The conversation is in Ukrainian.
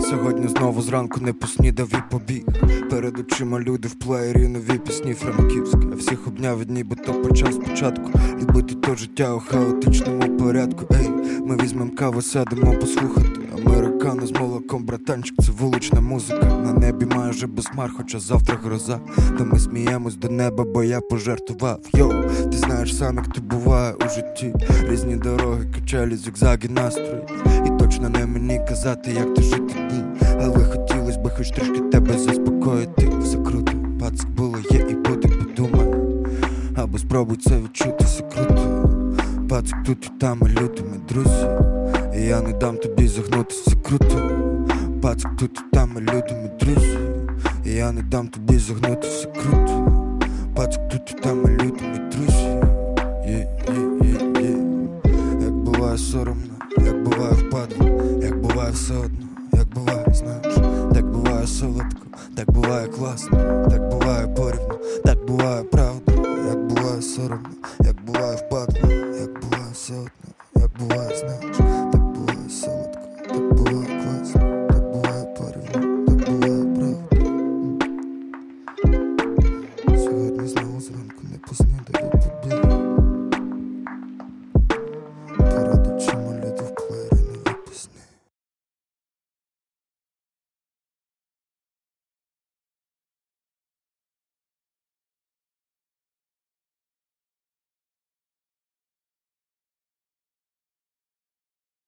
Сьогодні знову зранку не поснідав і побіг. Перед очима люди в плеєрі нові пісні франківські. А всіх обняв від нібито почав спочатку. Любити то життя у хаотичному порядку. Ей, ми візьмем каву, сядемо послухати. Американо з молоком, братанчик, це вулична музика. На небі майже без хмар, хоча завтра гроза. Та ми сміємось до неба, бо я пожертвував. Йоу, ти знаєш сам, як буває у житті. Різні дороги, качелі, зігзаги, настрої. І точно не мені казати, як ти жити дні. Але хотілось би хоч трішки тебе заспокоїти. Все круто, пацк було, є і буде, подумай. Або спробуй це відчути, все круто. Пацик тут і там, лютими друзі. І я не дам тобі загнутися, круто. Пацик тут і там, і людьми друзі. І я не дам тобі загнутися, круто. Пацик тут і там, і людьми буває соромно, як буває впадло, як буває все одно, як буває, знаєш, так буває солодко, так буває класно, так буває порівно, так буває правда, як буває соромно, як буває впадло, як буває все одно.